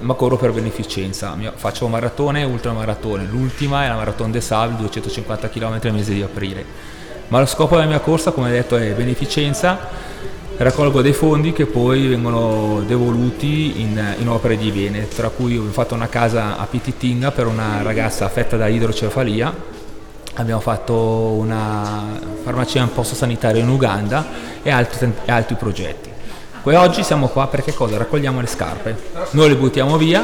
ma corro per beneficenza. Faccio maratone e ultramaratone. L'ultima è la Marathon des Sables, 250 km nel mese di aprile. Ma lo scopo della mia corsa, come detto, è beneficenza. Raccolgo dei fondi che poi vengono devoluti in, in opere di bene, tra cui ho fatto una casa a Pititinga per una ragazza affetta da idrocefalia abbiamo fatto una farmacia in posto sanitario in Uganda e altri, e altri progetti. Poi oggi siamo qua perché cosa? Raccogliamo le scarpe, noi le buttiamo via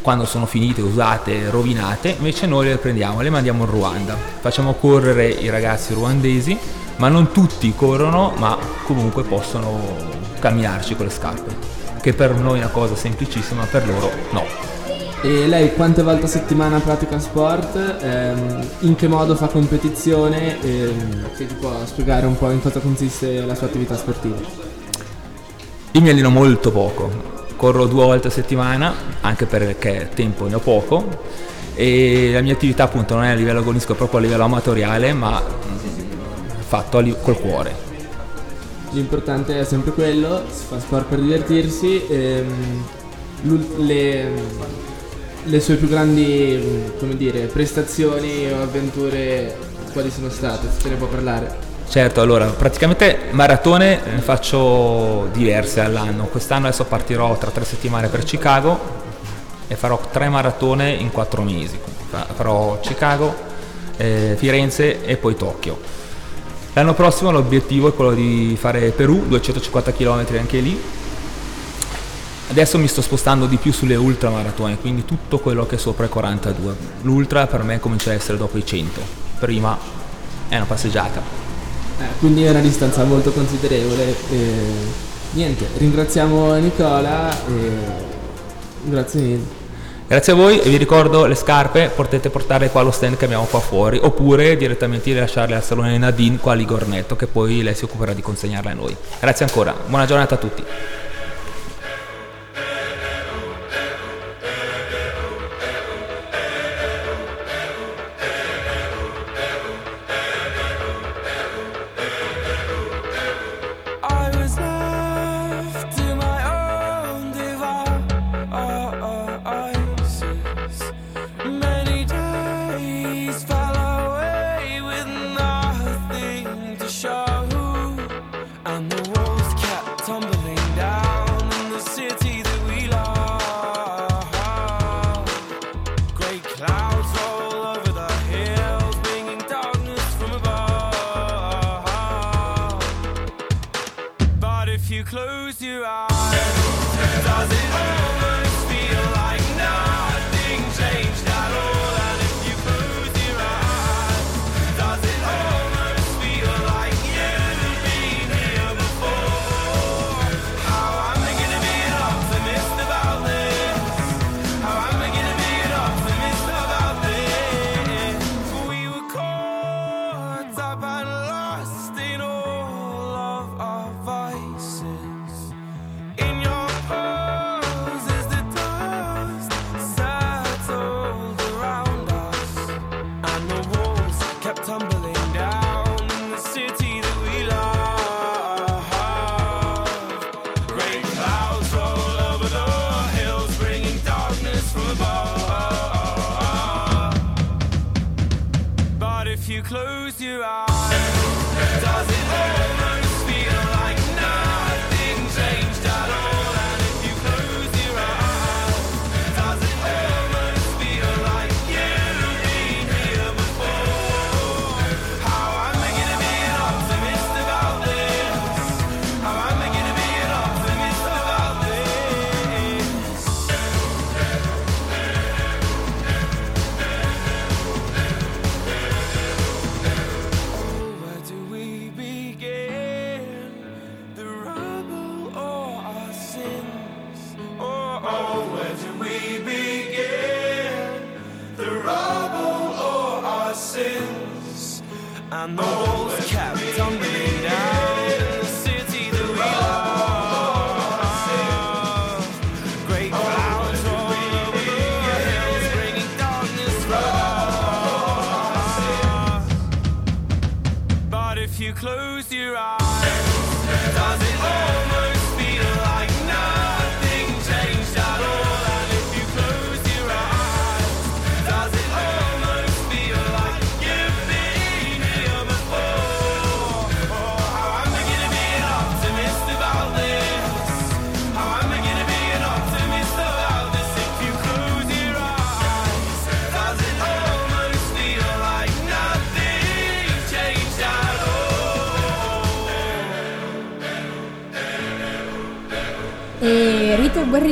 quando sono finite, usate, rovinate, invece noi le prendiamo e le mandiamo in Ruanda. Facciamo correre i ragazzi ruandesi, ma non tutti corrono, ma comunque possono camminarci con le scarpe, che per noi è una cosa semplicissima, per loro no. E lei quante volte a settimana pratica sport? Ehm, in che modo fa competizione? Ehm, se ti può spiegare un po' in cosa consiste la sua attività sportiva? Io mi alleno molto poco, corro due volte a settimana, anche perché tempo ne ho poco e la mia attività appunto non è a livello agonistico, è proprio a livello amatoriale, ma fatto col cuore. L'importante è sempre quello, si fa sport per divertirsi. Ehm, le, le sue più grandi come dire, prestazioni o avventure quali sono state? Se ne può parlare? Certo, allora praticamente maratone ne faccio diverse all'anno. Quest'anno adesso partirò tra tre settimane per Chicago e farò tre maratone in quattro mesi. Farò Chicago, eh, Firenze e poi Tokyo. L'anno prossimo l'obiettivo è quello di fare Perù, 250 km anche lì, Adesso mi sto spostando di più sulle ultramaratone, quindi tutto quello che è sopra i 42. L'ultra per me comincia a essere dopo i 100, prima è una passeggiata. Eh, quindi è una distanza molto considerevole. E... Niente, ringraziamo Nicola e grazie mille. Grazie a voi e vi ricordo le scarpe potete portare qua allo stand che abbiamo qua fuori oppure direttamente lasciarle al salone Nadine qua a Ligornetto che poi lei si occuperà di consegnarle a noi. Grazie ancora, buona giornata a tutti. mirror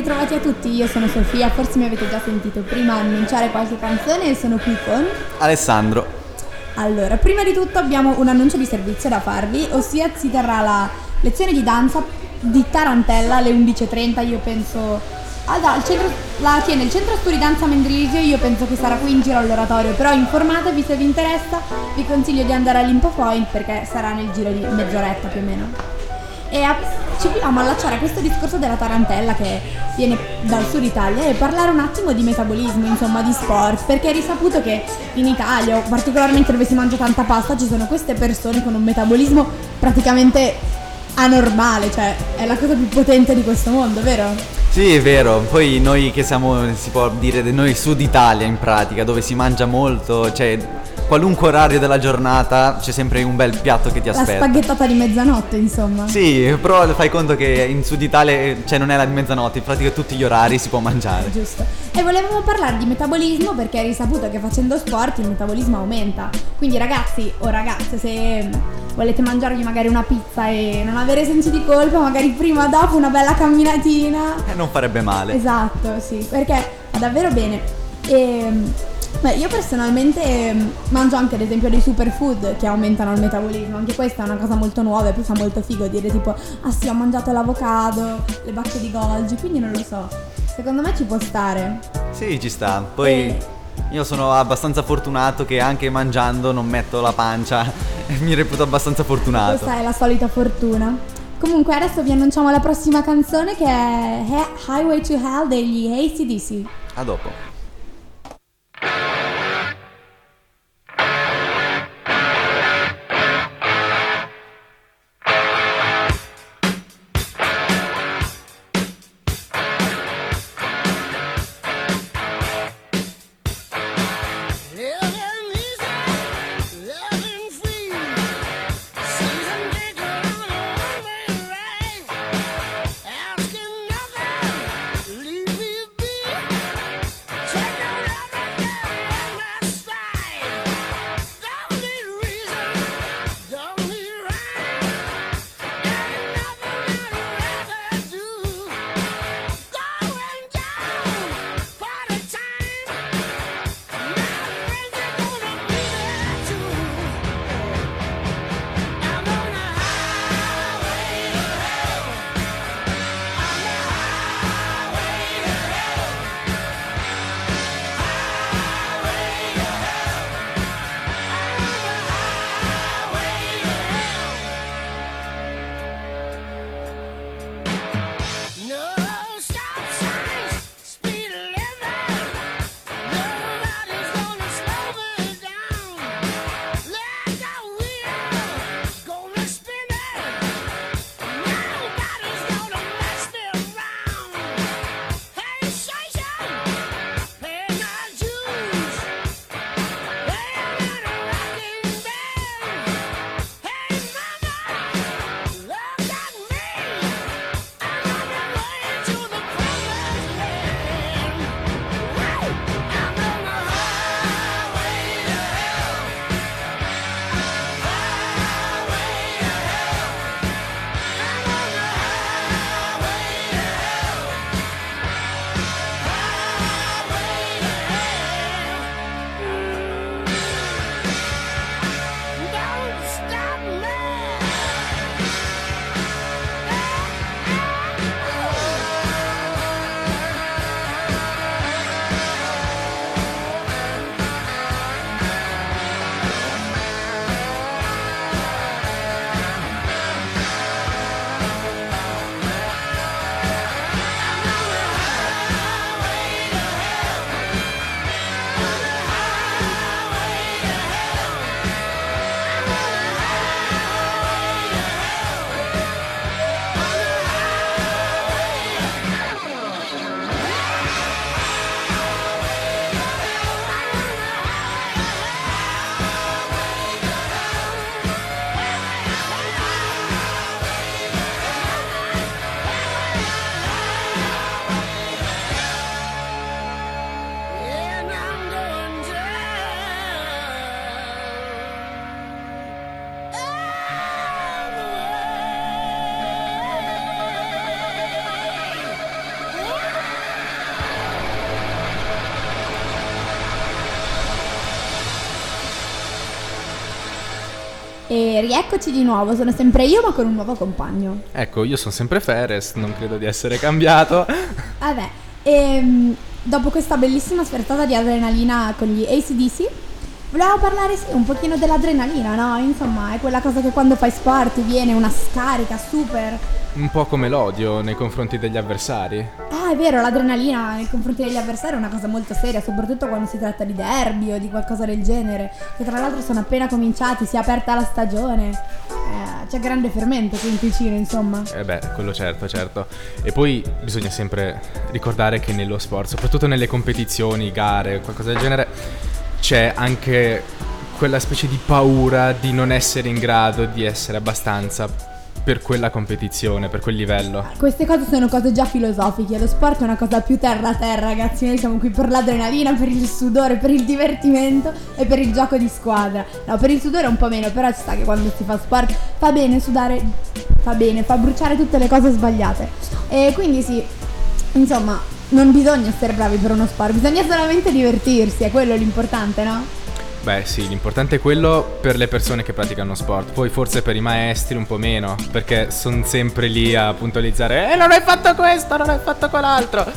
ritrovati a tutti, io sono Sofia, forse mi avete già sentito prima annunciare qualche canzone e sono qui con Alessandro. Allora, prima di tutto abbiamo un annuncio di servizio da farvi, ossia si terrà la lezione di danza di Tarantella alle 11.30, io penso... Ah, da, centro, la tiene il centro studi danza Mendrisio, io penso che sarà qui in giro all'oratorio, però informatevi se vi interessa, vi consiglio di andare all'Info Point perché sarà nel giro di mezz'oretta più o meno. E a, ci vogliamo allacciare a questo discorso della tarantella che viene dal sud Italia e parlare un attimo di metabolismo, insomma di sport, perché è risaputo che in Italia, particolarmente dove si mangia tanta pasta, ci sono queste persone con un metabolismo praticamente anormale, cioè è la cosa più potente di questo mondo, vero? Sì, è vero. Poi noi che siamo, si può dire, di noi Sud Italia in pratica, dove si mangia molto, cioè qualunque orario della giornata c'è sempre un bel piatto che ti La aspetta. spaghettata di mezzanotte, insomma. Sì, però fai conto che in Sud Italia, cioè non è la di mezzanotte, in pratica tutti gli orari si può mangiare. Giusto. E volevamo parlare di metabolismo perché è risaputo che facendo sport il metabolismo aumenta. Quindi ragazzi o ragazze, se volete mangiarvi magari una pizza e non avere senso di colpa, magari prima o dopo una bella camminatina. E non farebbe male. Esatto, sì, perché va davvero bene. E, beh, io personalmente ehm, mangio anche ad esempio dei superfood che aumentano il metabolismo, anche questa è una cosa molto nuova e poi fa molto figo dire tipo ah sì ho mangiato l'avocado, le bacche di Golgi, quindi non lo so. Secondo me ci può stare. Sì, ci sta. Poi E- io sono abbastanza fortunato che anche mangiando non metto la pancia e mi reputo abbastanza fortunato. Questa è la solita fortuna. Comunque adesso vi annunciamo la prossima canzone che è Highway to Hell degli ACDC. A dopo. E rieccoci di nuovo, sono sempre io ma con un nuovo compagno. Ecco, io sono sempre Feres, non credo di essere cambiato. Vabbè, ehm, dopo questa bellissima sferzata di adrenalina con gli ACDC, volevamo parlare sì, un pochino dell'adrenalina, no? Insomma, è quella cosa che quando fai sport ti viene una scarica super. Un po' come l'odio nei confronti degli avversari. Ah, è vero, l'adrenalina nei confronti degli avversari è una cosa molto seria, soprattutto quando si tratta di derby o di qualcosa del genere, che tra l'altro sono appena cominciati, si è aperta la stagione. Eh, c'è grande fermento qui in Ticino, insomma. Eh beh, quello certo, certo. E poi bisogna sempre ricordare che nello sport, soprattutto nelle competizioni, gare, qualcosa del genere, c'è anche quella specie di paura di non essere in grado di essere abbastanza per quella competizione, per quel livello. Queste cose sono cose già filosofiche, lo sport è una cosa più terra terra, ragazzi, noi siamo qui per l'adrenalina, per il sudore, per il divertimento e per il gioco di squadra. No, per il sudore un po' meno, però ci sta che quando si fa sport fa bene sudare, fa bene, fa bruciare tutte le cose sbagliate. E quindi sì, insomma, non bisogna essere bravi per uno sport, bisogna solamente divertirsi, è quello l'importante, no? Beh sì, l'importante è quello per le persone che praticano sport, poi forse per i maestri un po' meno, perché sono sempre lì a puntualizzare, eh non hai fatto questo, non hai fatto quell'altro.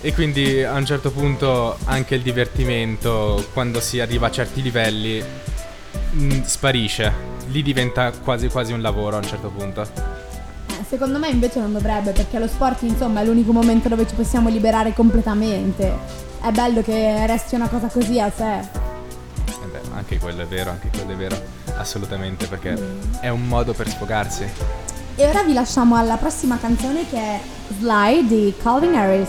E quindi a un certo punto anche il divertimento, quando si arriva a certi livelli, mh, sparisce, lì diventa quasi quasi un lavoro a un certo punto. Eh, Secondo me invece non dovrebbe, perché lo sport insomma è l'unico momento dove ci possiamo liberare completamente. È bello che resti una cosa così a sé. Anche quello è vero, anche quello è vero, assolutamente, perché è un modo per sfogarsi. E ora vi lasciamo alla prossima canzone che è Slide di Calvin Harris.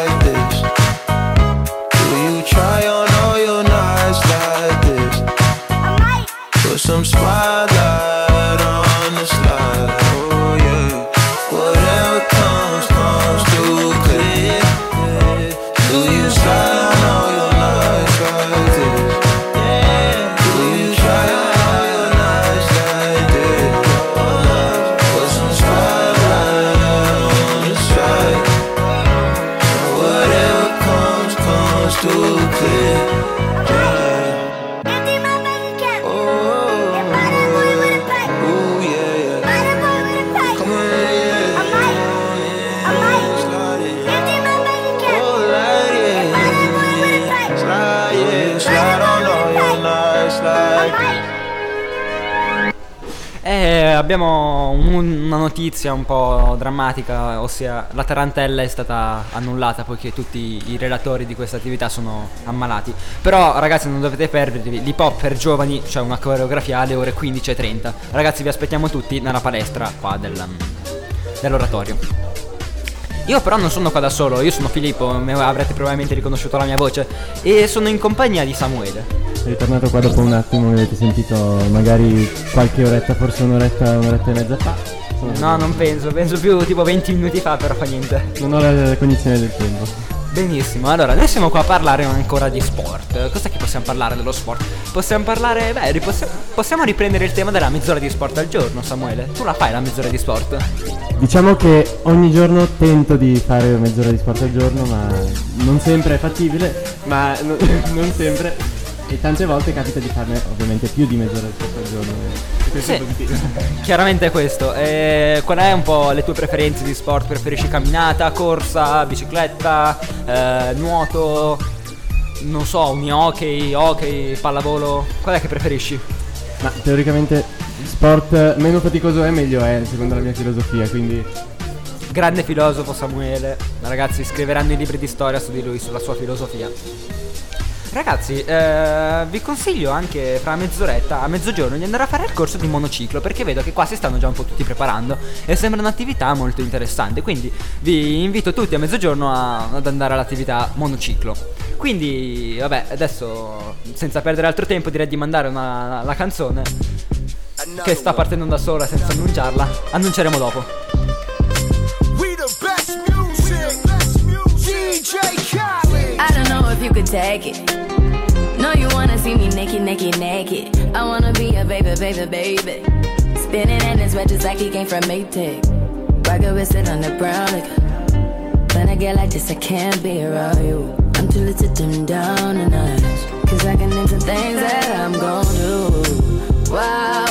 Some spotlight abbiamo un- una notizia un po' drammatica, ossia la tarantella è stata annullata poiché tutti i relatori di questa attività sono ammalati. Però ragazzi non dovete perdervi, l'hip hop per giovani, cioè una coreografia alle ore 15.30. Ragazzi vi aspettiamo tutti nella palestra qua del, dell'oratorio. Io però non sono qua da solo, io sono Filippo, avrete probabilmente riconosciuto la mia voce e sono in compagnia di Samuele. Ritornato qua dopo un attimo, mi avete sentito magari qualche oretta, forse un'oretta, un'oretta e mezza fa. Sono- No, non penso, penso più tipo 20 minuti fa, però fa niente. Non ho la cognizione del tempo. Benissimo, allora noi siamo qua a parlare ancora di sport. Cos'è che possiamo parlare dello sport? Possiamo parlare, beh, ripossi- possiamo riprendere il tema della mezz'ora di sport al giorno, Samuele. Tu la fai la mezz'ora di sport? Diciamo che ogni giorno tento di fare mezz'ora di sport al giorno, ma non sempre è fattibile, ma no- non sempre. E tante volte capita di farne ovviamente più di mezz'ora di sport al giorno. Sì. Chiaramente è questo. E qual è un po' le tue preferenze di sport? Preferisci camminata, corsa, bicicletta, eh, nuoto, non so, un hockey, hockey, pallavolo? Qual è che preferisci? Ma teoricamente sport meno faticoso è meglio è, secondo la mia filosofia, quindi Grande filosofo Samuele. Ragazzi, scriveranno i libri di storia su di lui, sulla sua filosofia. Ragazzi, eh, vi consiglio anche fra mezz'oretta a mezzogiorno di andare a fare il corso di monociclo perché vedo che qua si stanno già un po' tutti preparando e sembra un'attività molto interessante. Quindi vi invito tutti a mezzogiorno a- ad andare all'attività monociclo. Quindi, vabbè, adesso senza perdere altro tempo direi di mandare una, la canzone che sta partendo da sola senza annunciarla. Annunceremo dopo. DJ Khaled. I don't know if you could take it. No, you wanna see me naked, naked, naked. I wanna be a baby, baby, baby. Spinning in his red just like he came from Maytag. Rocket with it on the brown like When I get like this, I can't be around you. I'm too little to dim down a notch. Cause I can into things that I'm gon' do. Wow.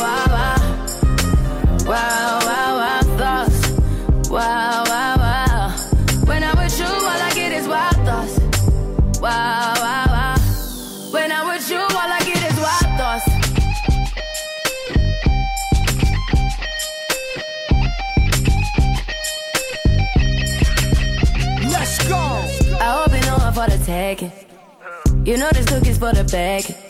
You, all I get is wild thoughts. Let's go. I hope you know I'm for the taking. You know this cookie's for the bag.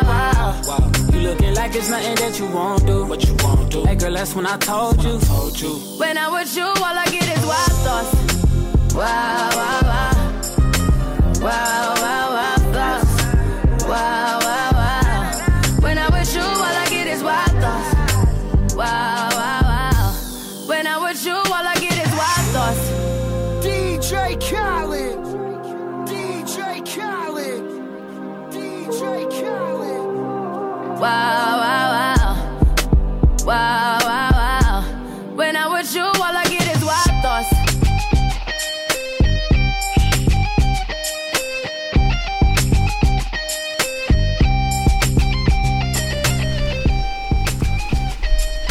You like it's nothing that you won't do. What you won't do. Hey girl, that's when I told you. Told you. When I'm with you, all I get is wild thoughts. Wow, wow, wow. Wow,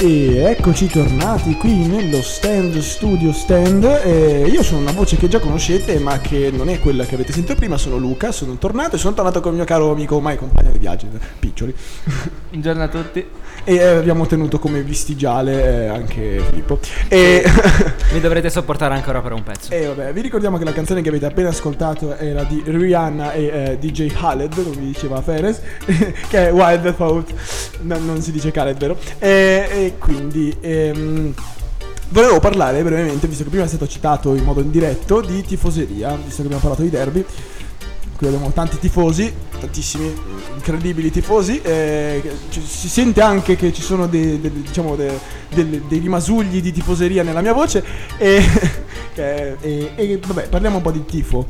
E eccoci tornati qui nello stand studio stand. E io sono una voce che già conoscete, ma che non è quella che avete sentito prima. Sono Luca, sono tornato e sono tornato con il mio caro amico, ormai compagno di viaggio, Piccioli. Buongiorno a tutti. E eh, abbiamo tenuto come vestigiale eh, anche Filippo. E, Mi dovrete sopportare ancora per un pezzo. e vabbè, vi ricordiamo che la canzone che avete appena ascoltato era di Rihanna e eh, DJ Khaled, come diceva Ferez, che è Wild Thought. No, non si dice Khaled, vero? E, e quindi. ehm, Volevo parlare brevemente, visto che prima è stato citato in modo indiretto, di tifoseria, visto che abbiamo parlato di derby. Qui abbiamo tanti tifosi, tantissimi incredibili tifosi. eh, ci- si sente anche che ci sono dei, dei- diciamo, de- del- dei rimasugli di tifoseria nella mia voce. E, che- e- e vabbè, parliamo un po' di tifo.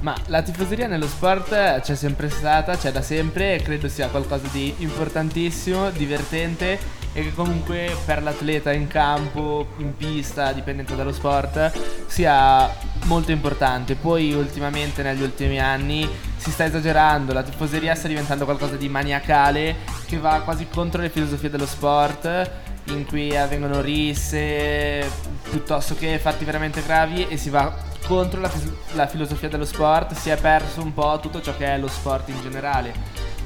Ma la tifoseria nello sport c'è sempre stata, c'è da sempre e credo sia qualcosa di importantissimo, divertente e che comunque per l'atleta in campo, in pista, dipendente dallo sport, sia molto importante. Poi ultimamente negli ultimi anni si sta esagerando, la tifoseria sta diventando qualcosa di maniacale che va quasi contro le filosofie dello sport in cui avvengono risse piuttosto che fatti veramente gravi e si va contro la, la filosofia dello sport, si è perso un po' tutto ciò che è lo sport in generale.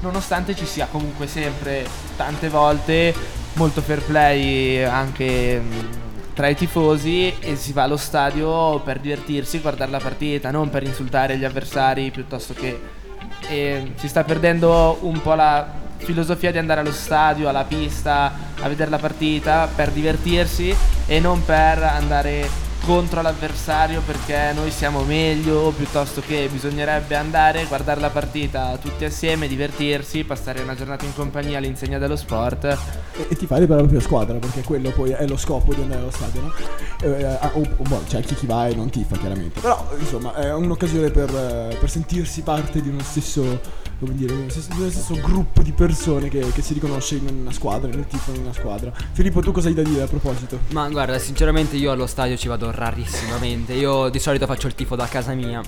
Nonostante ci sia comunque sempre tante volte molto fair play anche mh, tra i tifosi e si va allo stadio per divertirsi, guardare la partita, non per insultare gli avversari piuttosto che e si sta perdendo un po' la filosofia di andare allo stadio, alla pista, a vedere la partita per divertirsi e non per andare contro l'avversario perché noi siamo meglio, piuttosto che bisognerebbe andare, guardare la partita tutti assieme, divertirsi, passare una giornata in compagnia all'insegna dello sport. E, e ti fai per la propria squadra, perché quello poi è lo scopo di andare allo stadio, no? Eh, ah, o- o, boh, c'è chi chi va e non tifa, chiaramente. Però, insomma, è un'occasione per, eh, per sentirsi parte di uno stesso. Come dire, di uno stesso, uno stesso gruppo di persone che, che si riconosce in una squadra, nel tifo in una squadra. Filippo, tu cosa hai da dire a proposito? Ma guarda, sinceramente io allo stadio ci vado rarissimamente. Io di solito faccio il tifo da casa mia.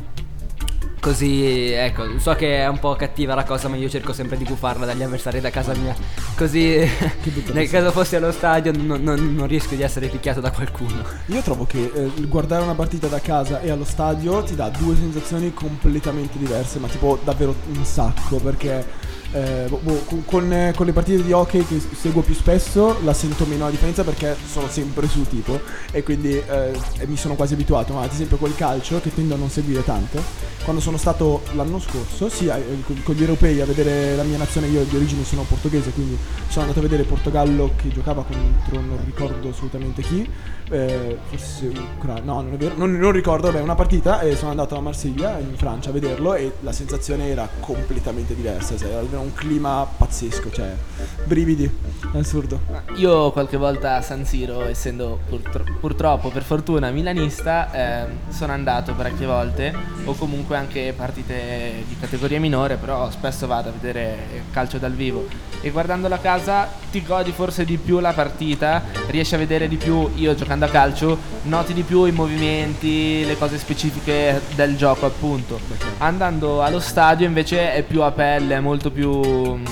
Così, ecco, so che è un po' cattiva la cosa, ma io cerco sempre di gufarla dagli avversari da casa mia. Così, nel caso fossi allo stadio, non, non- non rischio di essere picchiato da qualcuno. Io trovo che eh, guardare una partita da casa e allo stadio ti dà due sensazioni completamente diverse, ma tipo davvero un sacco, perché eh, boh, boh, con- con, eh, con le partite di hockey che seguo più spesso la sento meno la differenza perché sono sempre su tipo e quindi eh, mi sono quasi abituato, ma ad esempio col calcio che tendo a non seguire tanto, quando sono stato l'anno scorso, sì, eh, con, gli europei a vedere la mia nazione, io di origine sono portoghese, quindi sono andato a vedere Portogallo che giocava contro non ricordo assolutamente chi, eh, forse Ucraina, no non è vero, non, non ricordo, vabbè una partita e sono andato a Marsiglia in Francia a vederlo e la sensazione era completamente diversa, cioè, era un clima pazzesco, cioè brividi, assurdo. Io qualche volta a San Siro, essendo purtro- purtroppo per fortuna milanista, ehm, sono andato parecchie volte o comunque anche partite di categoria minore, però spesso vado a vedere calcio dal vivo e guardando la casa ti godi forse di più la partita, riesci a vedere di più, io giocando a calcio, noti di più i movimenti, le cose specifiche del gioco appunto. Andando allo stadio invece è più a pelle, è molto più mm,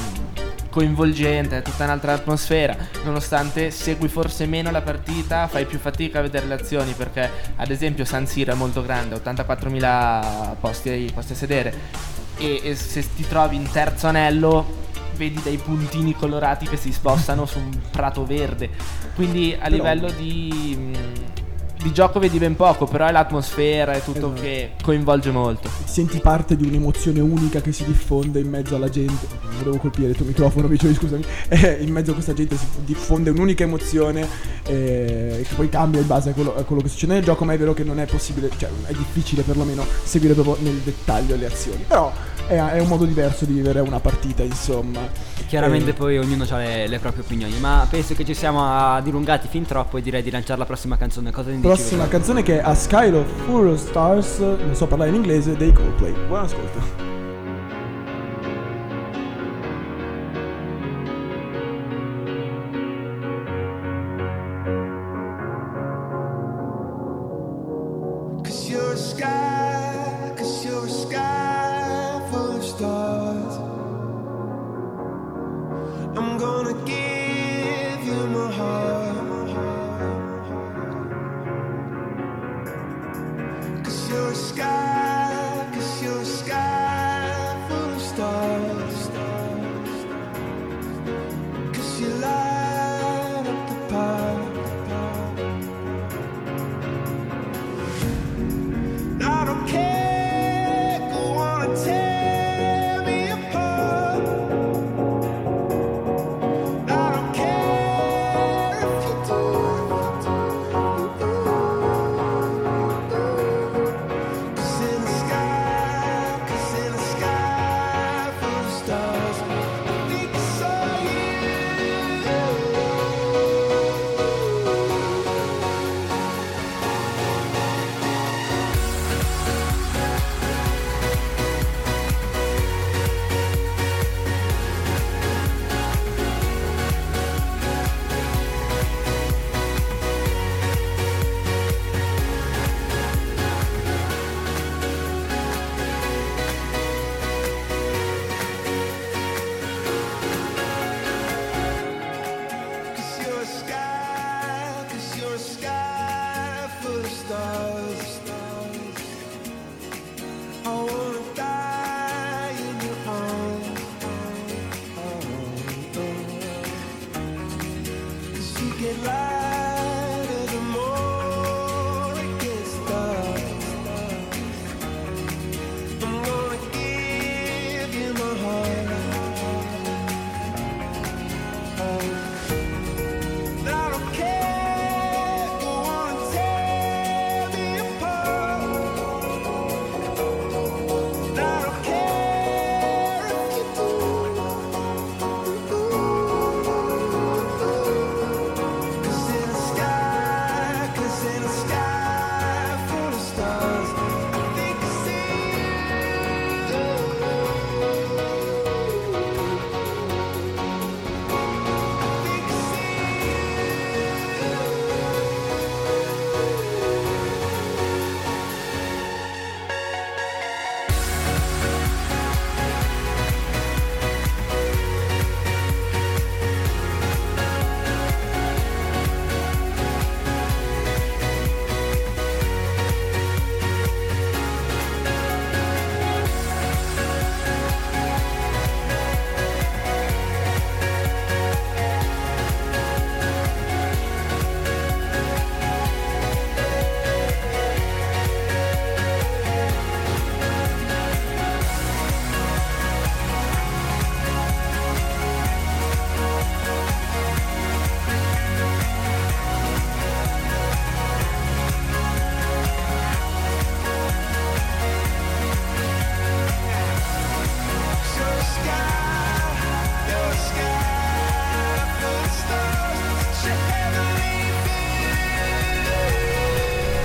coinvolgente, è tutta un'altra atmosfera, nonostante segui forse meno la partita, fai più fatica a vedere le azioni perché ad esempio San Siro è molto grande, 84.000 posti, posti a sedere e, e se ti trovi in terzo anello vedi dei puntini colorati che si spostano su un prato verde, quindi a livello di... mm, di gioco vedi ben poco, però è l'atmosfera, è tutto Esatto. che coinvolge molto. Ti senti parte di un'emozione unica che si diffonde in mezzo alla gente. Non volevo colpire il tuo microfono, Vicioli, scusami. Eh, in mezzo a questa gente si diffonde un'unica emozione eh, che poi cambia in base a quello, a quello che succede nel gioco, ma è vero che non è possibile, cioè è difficile perlomeno seguire proprio nel dettaglio le azioni. Però è, è un modo diverso di vivere una partita, insomma. Chiaramente Eh, poi ognuno ha le, le proprie opinioni, ma penso che ci siamo ah, dilungati fin troppo e direi di lanciare la prossima canzone. Cosa ne? Prossima canzone che è A Sky of Full Stars, non so parlare in inglese, dei Coldplay. Buon ascolto.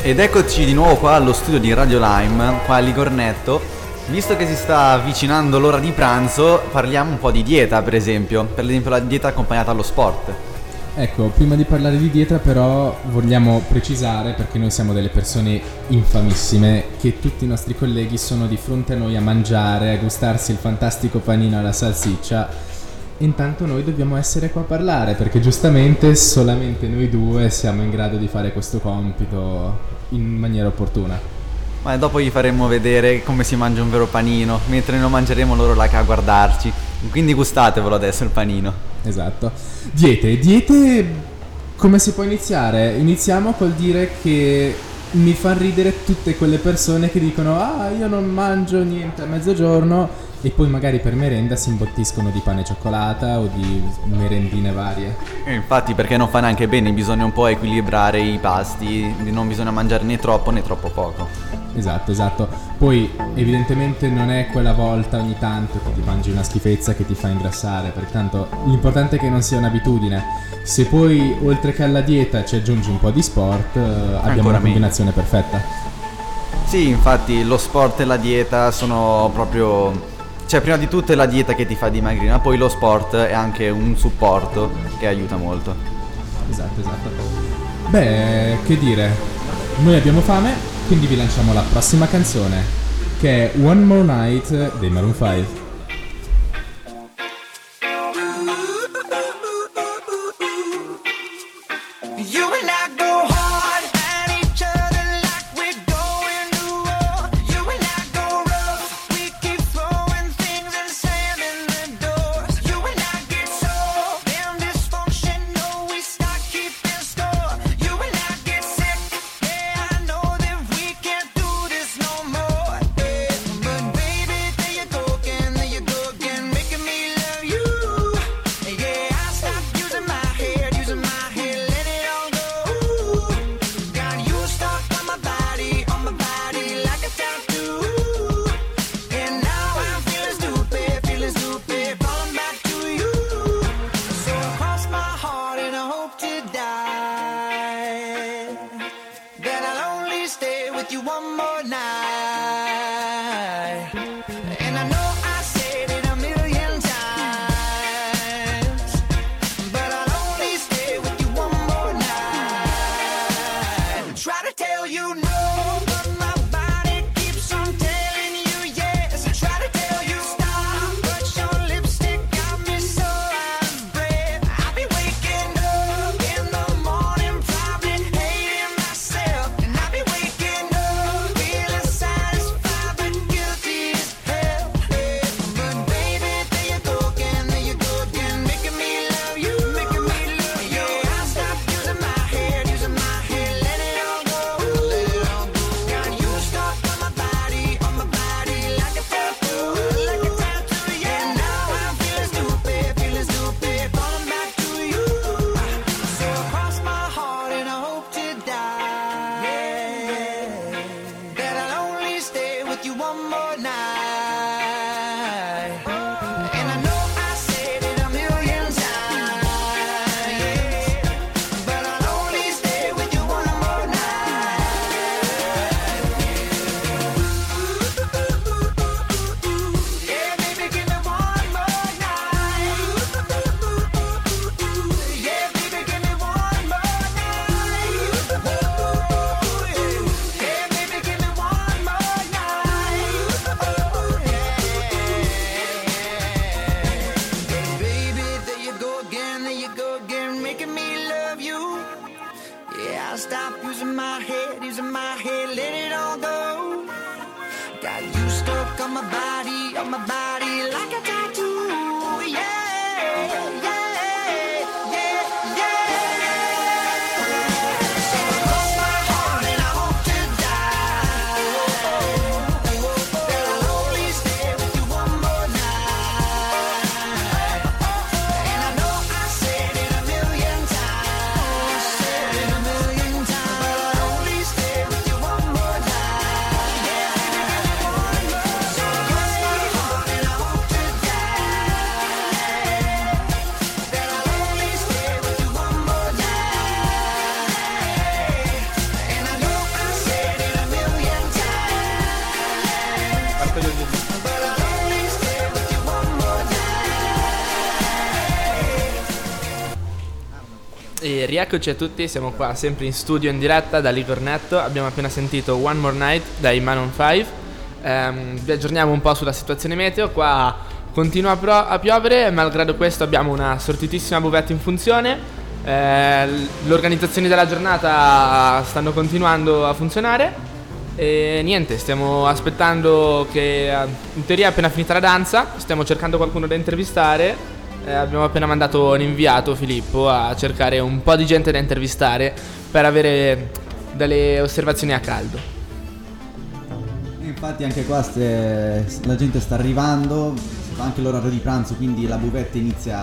Ed eccoci di nuovo qua allo studio di Radio Lime, qua a Ligornetto. Visto che si sta avvicinando l'ora di pranzo, parliamo un po' di dieta, per esempio. Per esempio la dieta accompagnata allo sport. Ecco, prima di parlare di dieta però vogliamo precisare, perché noi siamo delle persone infamissime, che tutti i nostri colleghi sono di fronte a noi a mangiare, a gustarsi il fantastico panino alla salsiccia. Intanto noi dobbiamo essere qua a parlare, perché giustamente solamente noi due siamo in grado di fare questo compito in maniera opportuna. Ma dopo gli faremo vedere come si mangia un vero panino, mentre non mangeremo loro là che a guardarci. Quindi gustatevelo adesso il panino. Esatto. Diete, diete come si può iniziare? Iniziamo col dire che mi fa ridere tutte quelle persone che dicono "Ah, io non mangio niente a mezzogiorno" e poi magari per merenda si imbottiscono di pane e cioccolata o di merendine varie. E infatti perché non fa neanche bene, bisogna un po' equilibrare i pasti, non bisogna mangiare né troppo né troppo poco. Esatto, esatto. Poi evidentemente non è quella volta ogni tanto che ti mangi una schifezza che ti fa ingrassare, pertanto l'importante è che non sia un'abitudine. Se poi oltre che alla dieta ci aggiungi un po' di sport, eh, abbiamo Ancora una meglio. combinazione perfetta. Sì, infatti lo sport e la dieta sono proprio... Cioè, prima di tutto è la dieta che ti fa dimagrire, ma poi lo sport è anche un supporto che aiuta molto. Esatto, esatto. Beh, che dire, noi abbiamo fame, quindi vi lanciamo la prossima canzone, che è One More Night dei Maroon 5. Gotta stop using my head, using my head, let it all go. Got you stuck on my body, on my body like a tattoo. Rieccoci a tutti, siamo qua sempre in studio in diretta da Licornetto. Abbiamo appena sentito One More Night dai Manon 5. Ehm, vi aggiorniamo un po' sulla situazione meteo. Qua continua a, piovere, malgrado questo abbiamo una sortitissima buvetta in funzione. Eh, l- le organizzazioni della giornata stanno continuando a funzionare. E niente, stiamo aspettando che eh, in teoria è appena finita la danza, stiamo cercando qualcuno da intervistare. Eh, abbiamo appena mandato un inviato, Filippo, a cercare un po' di gente da intervistare per avere delle osservazioni a caldo. Infatti anche qua ste- la gente sta arrivando, fa anche l'orario di pranzo, quindi la buvetta inizia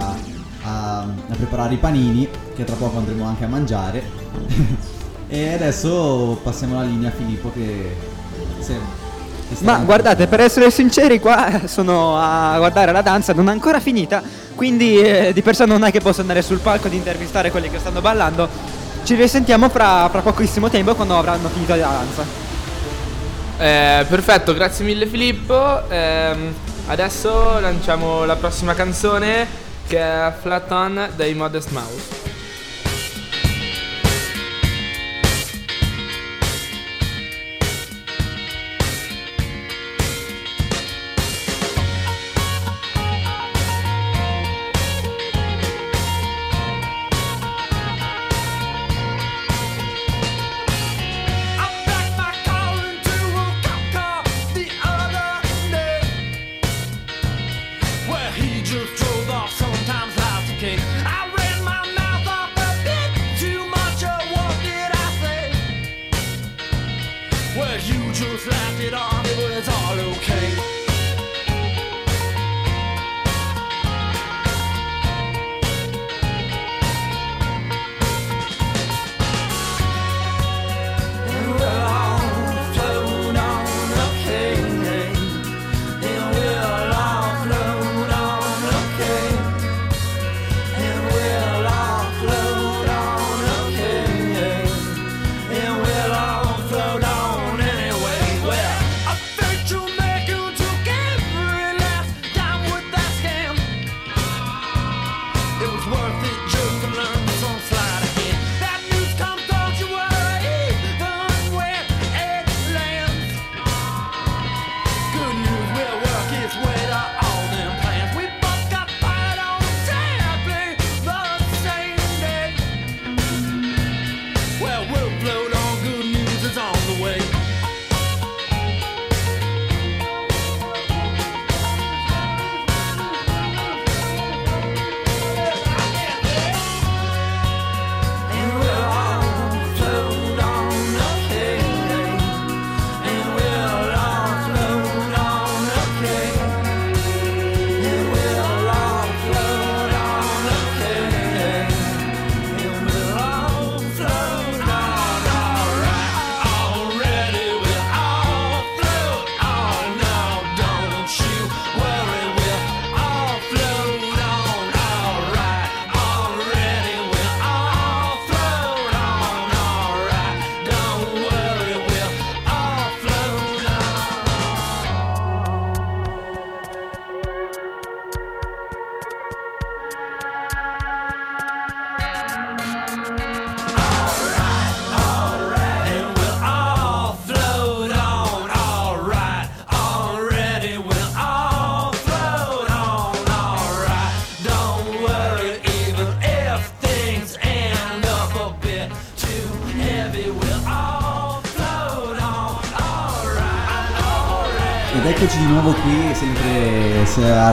a, a preparare i panini, che tra poco andremo anche a mangiare. e adesso passiamo la linea a Filippo che... se- Ma guardate, per essere sinceri, qua sono a guardare la danza, non è ancora finita, quindi eh, di per sé non è che posso andare sul palco ad intervistare quelli che stanno ballando. Ci risentiamo fra, fra pochissimo tempo quando avranno finito la danza. Eh, perfetto, grazie mille Filippo. Ehm, adesso lanciamo la prossima canzone che è Flat On dei Modest Mouse.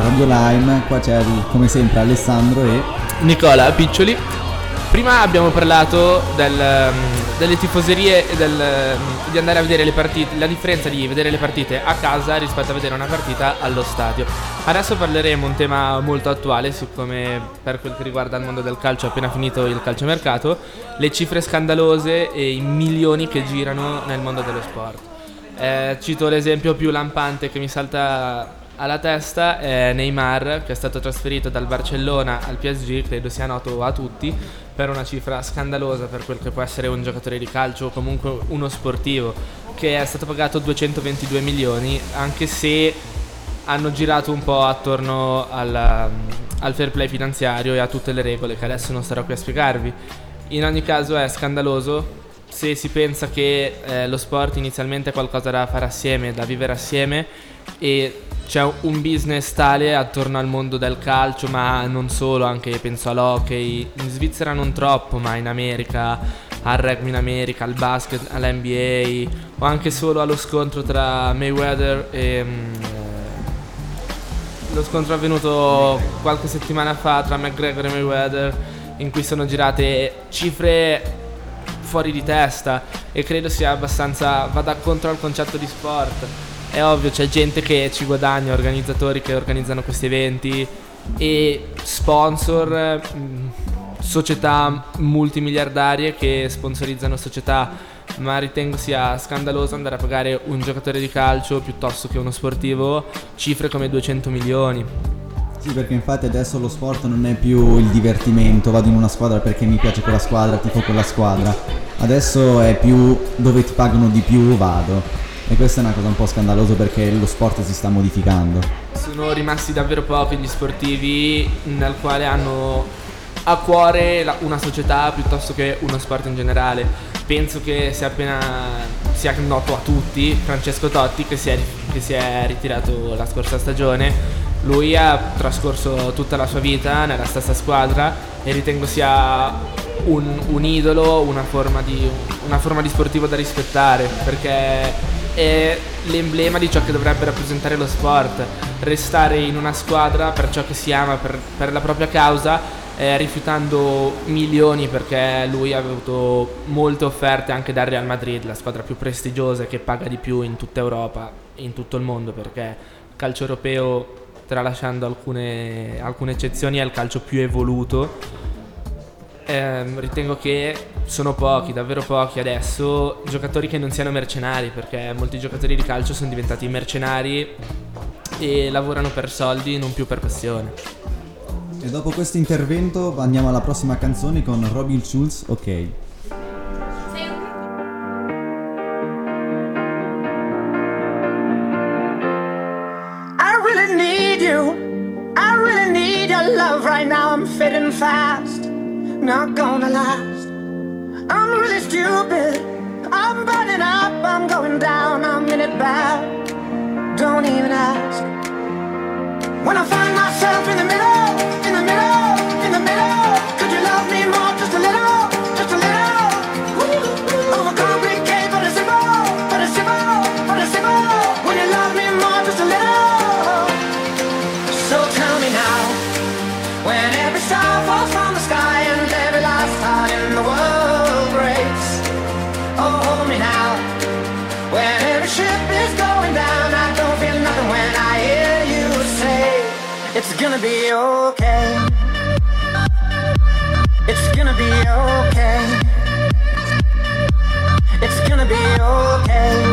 Radio Lime, qua c'è come sempre Alessandro e... Nicola Piccioli. Prima abbiamo parlato del, delle tifoserie e del, di andare a vedere le partite, la differenza di vedere le partite a casa rispetto a vedere una partita allo stadio. Adesso parleremo un tema molto attuale, siccome per quel che riguarda il mondo del calcio è appena finito il calciomercato, le cifre scandalose e i milioni che girano nel mondo dello sport. Eh, cito l'esempio più lampante che mi salta alla testa è Neymar che è stato trasferito dal Barcellona al PSG, credo sia noto a tutti, per una cifra scandalosa per quel che può essere un giocatore di calcio o comunque uno sportivo, che è stato pagato 222 milioni, anche se hanno girato un po' attorno alla- al fair play finanziario e a tutte le regole che adesso non starò qui a spiegarvi. In ogni caso è scandaloso se si pensa che eh, lo sport inizialmente è qualcosa da fare assieme, da vivere assieme e c'è un business tale attorno al mondo del calcio, ma non solo, anche penso all'hockey, in Svizzera non troppo, ma in America, al rugby in America, al basket, all'NBA o anche solo allo scontro tra Mayweather e... mm, eh, lo scontro avvenuto qualche settimana fa tra McGregor e Mayweather in cui sono girate cifre fuori di testa e credo sia abbastanza vada contro il concetto di sport. È ovvio, c'è gente che ci guadagna, organizzatori che organizzano questi eventi e sponsor, mh, società multimiliardarie che sponsorizzano società, ma ritengo sia scandaloso andare a pagare un giocatore di calcio piuttosto che uno sportivo cifre come 200 milioni. Sì, perché infatti adesso lo sport non è più il divertimento, vado in una squadra perché mi piace quella squadra, tifo quella squadra. Adesso è più dove ti pagano di più vado. E questa è una cosa un po' scandalosa perché lo sport si sta modificando. Sono rimasti davvero pochi gli sportivi nel quale hanno a cuore una società piuttosto che uno sport in generale. Penso che sia appena sia noto a tutti Francesco Totti che si è, che si è ritirato la scorsa stagione. Lui ha trascorso tutta la sua vita nella stessa squadra e ritengo sia un, un idolo, una forma, di, una forma di sportivo da rispettare perché è l'emblema di ciò che dovrebbe rappresentare lo sport, restare in una squadra per ciò che si ama, per, per la propria causa, eh, rifiutando milioni perché lui ha avuto molte offerte anche dal Real Madrid, la squadra più prestigiosa e che paga di più in tutta Europa e in tutto il mondo perché il calcio europeo, tralasciando alcune, alcune eccezioni, è il calcio più evoluto Ehm, ritengo che sono pochi, davvero pochi adesso, giocatori che non siano mercenari, perché molti giocatori di calcio sono diventati mercenari e lavorano per soldi, non più per passione. E dopo questo intervento andiamo alla prossima canzone con Robin Schulz, ok. I really need you. I really need your love right now. I'm fading fast, not gonna last. I'm really stupid. I'm burning up, I'm going down, I'm in it bad. Don't even ask. When I find myself in the middle, in the middle, in the middle, gonna be okay. It's gonna be okay. It's gonna be okay.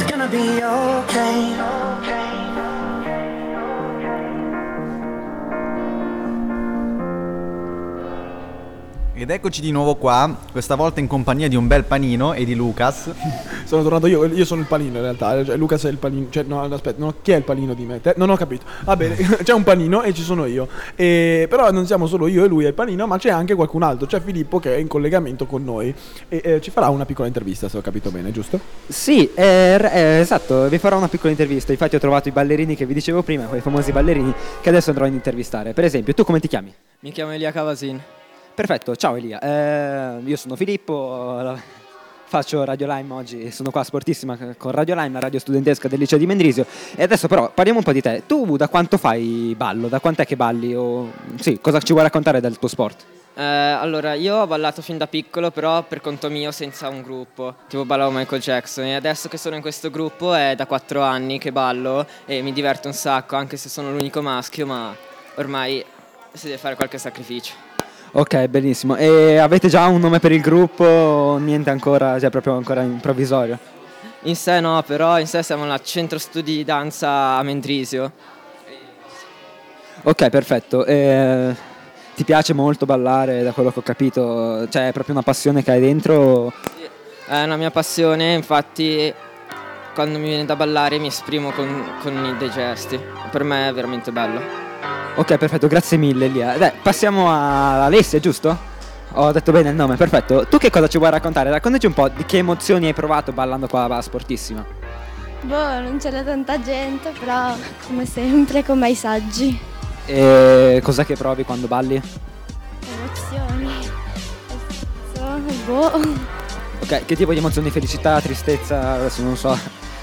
It's gonna be okay. Ed eccoci di nuovo qua, questa volta in compagnia di un bel panino e di Lucas. Sono tornato io, io sono il panino in realtà. Cioè, Lucas è il panino. Cioè, no, aspetta, no, chi è il panino di me? Te? Non ho capito. Va bene, c'è un panino e ci sono io. E, però non siamo solo io e lui è il panino, ma c'è anche qualcun altro. C'è Filippo che è in collegamento con noi. E eh, ci farà una piccola intervista, se ho capito bene, giusto? Sì, eh, eh, esatto, vi farò una piccola intervista. Infatti ho trovato i ballerini che vi dicevo prima, quei famosi ballerini che adesso andrò ad intervistare. Per esempio, tu come ti chiami? Mi chiamo Elia Cavasin. Perfetto, ciao Elia. Eh, io sono Filippo, faccio Radio Lime oggi, sono qua sportissima con Radio Lime, la radio studentesca del liceo di Mendrisio. E adesso però parliamo un po' di te. Tu da quanto fai ballo? Da quant'è che balli? O... Sì, cosa ci vuoi raccontare del tuo sport? Eh, allora, io ho ballato fin da piccolo, però per conto mio, senza un gruppo. Tipo ballavo Michael Jackson. E adesso che sono in questo gruppo è da quattro anni che ballo e mi diverto un sacco, anche se sono l'unico maschio, ma ormai si deve fare qualche sacrificio. Ok, benissimo. E avete già un nome per il gruppo? o Niente ancora, cioè proprio ancora in provvisorio? In sé no, però in sé siamo al centro studi di danza a Mendrisio. Ok, perfetto. E ti piace molto ballare, da quello che ho capito? Cioè, è proprio una passione che hai dentro? È una mia passione, infatti quando mi viene da ballare mi esprimo con, con dei gesti. Per me è veramente bello. Ok, perfetto, grazie mille Elia. Dai, passiamo a Alessia, giusto? Ho detto bene il nome, perfetto. Tu che cosa ci vuoi raccontare? Raccontaci un po' di che emozioni hai provato ballando qua a Sportissima. Boh, non c'era tanta gente, però come sempre come ai saggi. E cos'è che provi quando balli? Emozioni. Boh. Ok, che tipo di emozioni? Felicità, tristezza? Adesso non so.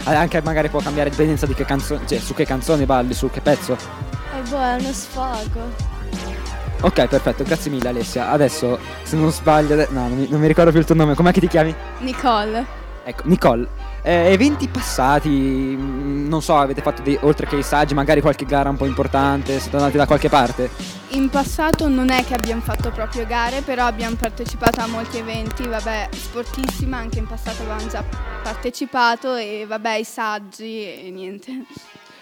Eh, Anche magari può cambiare dipendenza di che canzone, cioè su che canzone balli, su che pezzo. Boh, è uno sfogo. Ok, perfetto, grazie mille Alessia. Adesso, se non sbaglio, ade- no, non mi, non mi ricordo più il tuo nome, com'è che ti chiami? Nicole. Ecco, Nicole. Eh, eventi passati, mm, non so, avete fatto dei, oltre che i saggi, magari qualche gara un po' importante, siete andati da qualche parte? In passato non è che abbiamo fatto proprio gare, però abbiamo partecipato a molti eventi, vabbè, sportissima, anche in passato avevamo già partecipato e vabbè, i saggi e niente.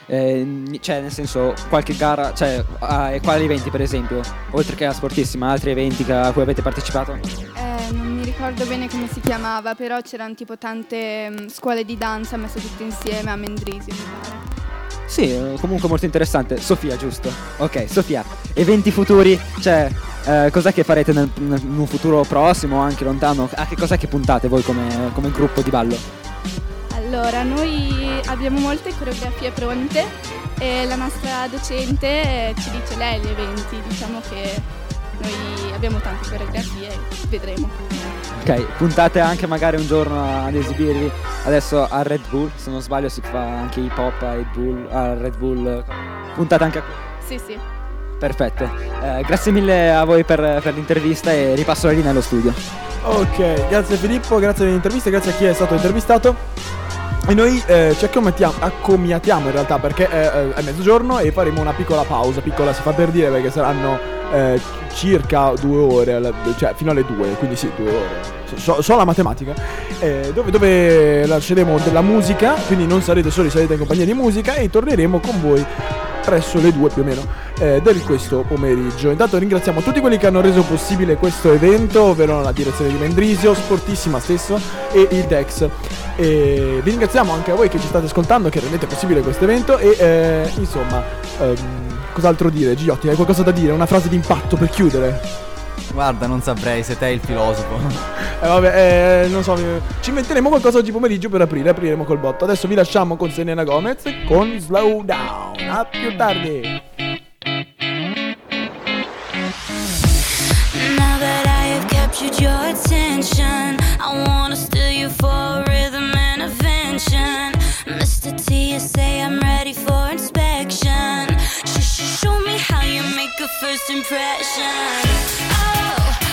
Eh, cioè, nel senso, qualche gara, cioè, e quali eventi per esempio? Oltre che a sportissima, altri eventi a cui avete partecipato? Eh, non mi ricordo bene come si chiamava, però c'erano tipo tante mm, scuole di danza messe tutte insieme a Mendrisio, mi pare. Sì, eh, comunque molto interessante. Sofia, giusto? Ok, Sofia, eventi futuri, cioè, eh, cos'è che farete nel, nel- in un futuro prossimo o anche lontano? A che cos'è che puntate voi come, come gruppo di ballo? Allora, noi abbiamo molte coreografie pronte e la nostra docente eh, ci dice lei gli eventi, diciamo che noi abbiamo tante coreografie e vedremo. Ok, puntate anche magari un giorno ad esibirvi adesso al Red Bull, se non sbaglio si fa anche hip hop a Red Bull, al Red Bull. Puntate anche a Sì, sì. Perfetto. Eh, grazie mille a voi per, per l'intervista e ripasso la linea allo studio. Ok, grazie Filippo, grazie per l'intervista, grazie a chi è stato intervistato. E noi eh, cioè, ci accomiatiamo in realtà perché è, è, mezzogiorno e faremo una piccola pausa, piccola si fa per dire perché saranno eh, circa due ore, cioè fino alle due, quindi sì, due ore. So, so la matematica, eh, dove, dove lasceremo della musica, quindi non sarete soli, sarete in compagnia di musica e torneremo con voi presso le due più o meno eh, di questo pomeriggio. Intanto ringraziamo tutti quelli che hanno reso possibile questo evento, ovvero la direzione di Mendrisio, Sportissima stesso e il Dex. E vi ringraziamo anche a voi che ci state ascoltando, che rendete possibile questo evento e eh, insomma, ehm, cos'altro dire? Giotti, hai qualcosa da dire? Una frase d'impatto per chiudere? Guarda, non saprei se te il filosofo. Eh vabbè, eh, non so, ci metteremo qualcosa oggi pomeriggio per aprire, apriremo col botto. Adesso vi lasciamo con Selena Gomez con Slow Down. A più tardi. attention. I wanna steal you for rhythm and invention. Mr. say I'm ready for inspection. Sh- show me how you make a first impression. Oh.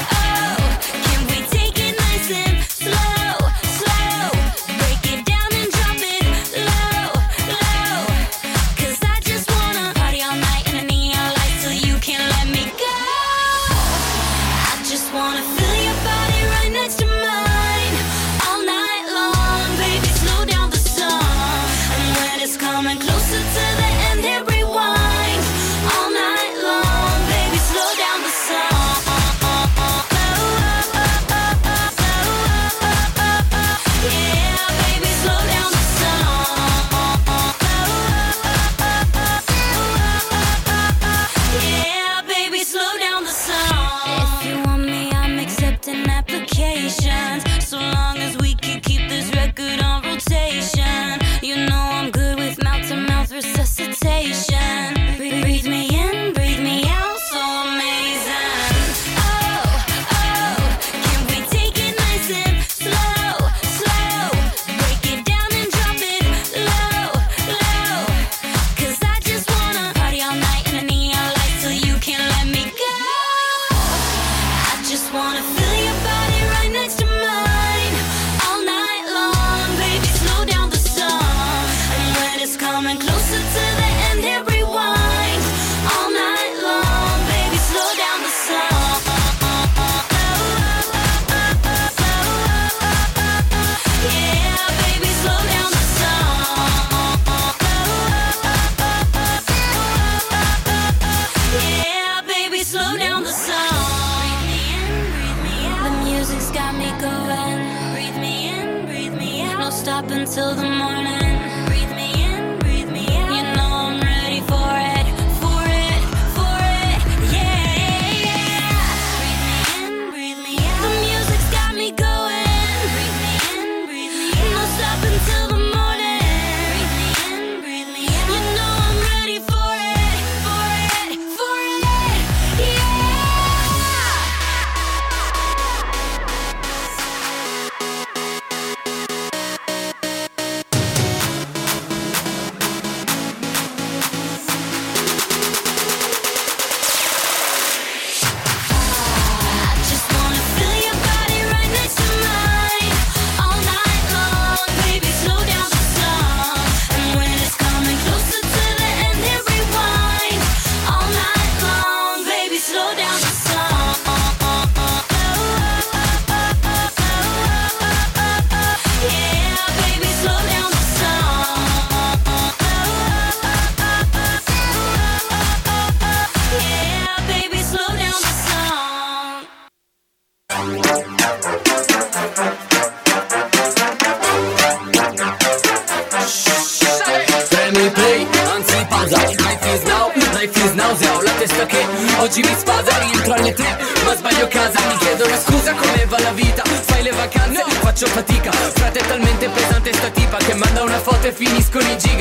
faccio fatica. Frate è talmente pesante sta tipa Che manda una foto e finiscono i giri.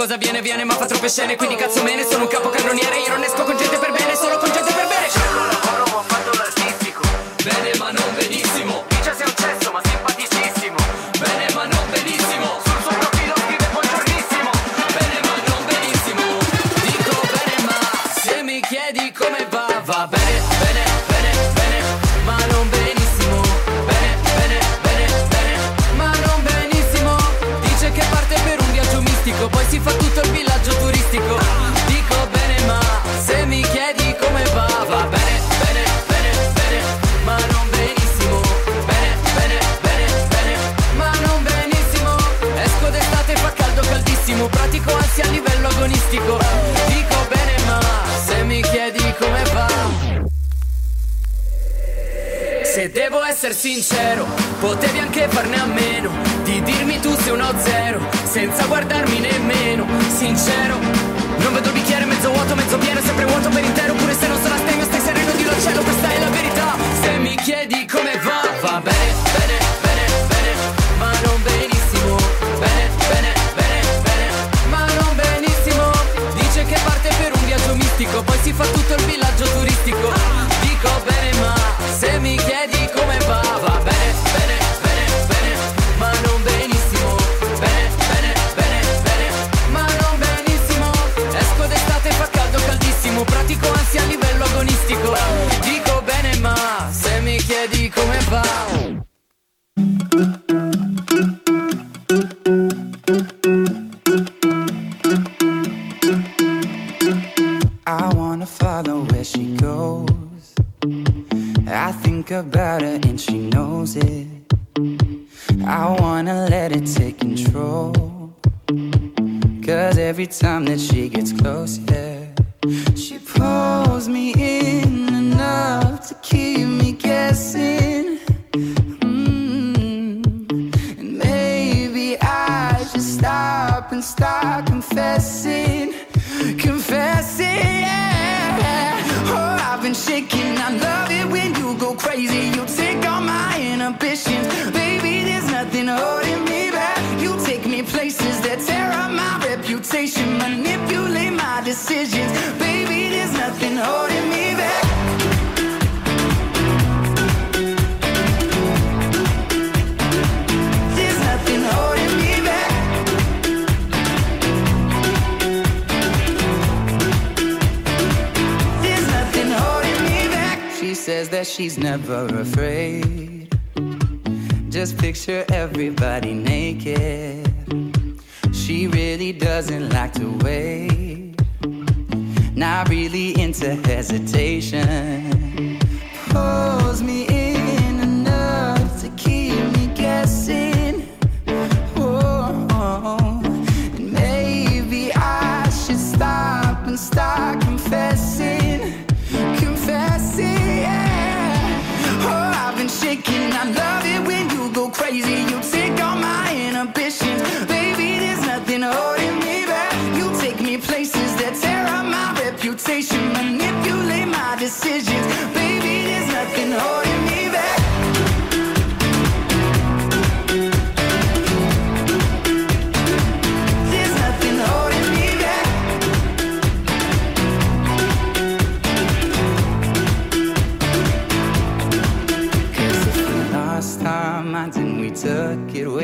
cosa viene viene ma fa troppe scene Quindi cazzo me ne sono un capo sincero, potevi anche farne a meno Di dirmi tu sei uno zero, senza guardarmi nemmeno Sincero, non vedo il bicchiere mezzo vuoto, mezzo pieno, sempre vuoto per intero. says she's never afraid. Just picture everybody naked. She really doesn't like to wait. Not really into hesitation. Pulls me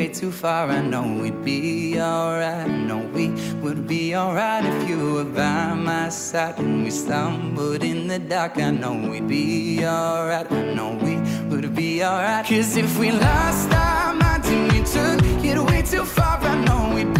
way too far. I know we'd be alright. I know we would be alright if you were by my side. When we stumbled in the dark, I know we'd be alright. I know we would be alright. Cause if we lost our minds and we took it way too far, I know we'd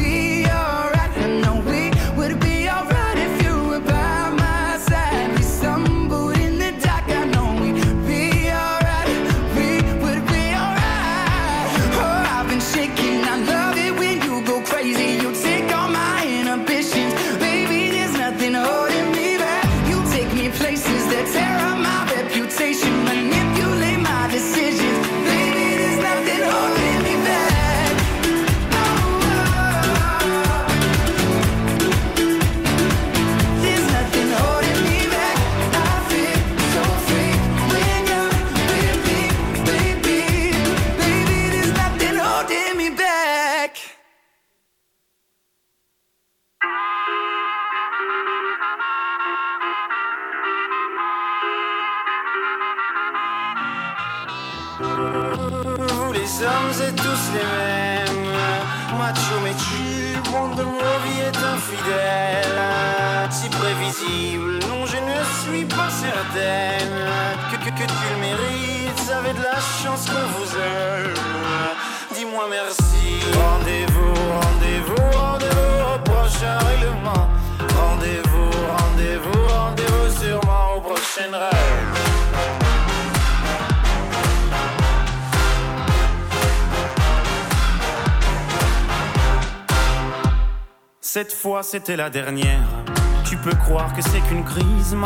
Cette fois c'était la dernière. Tu peux croire que c'est qu'une crise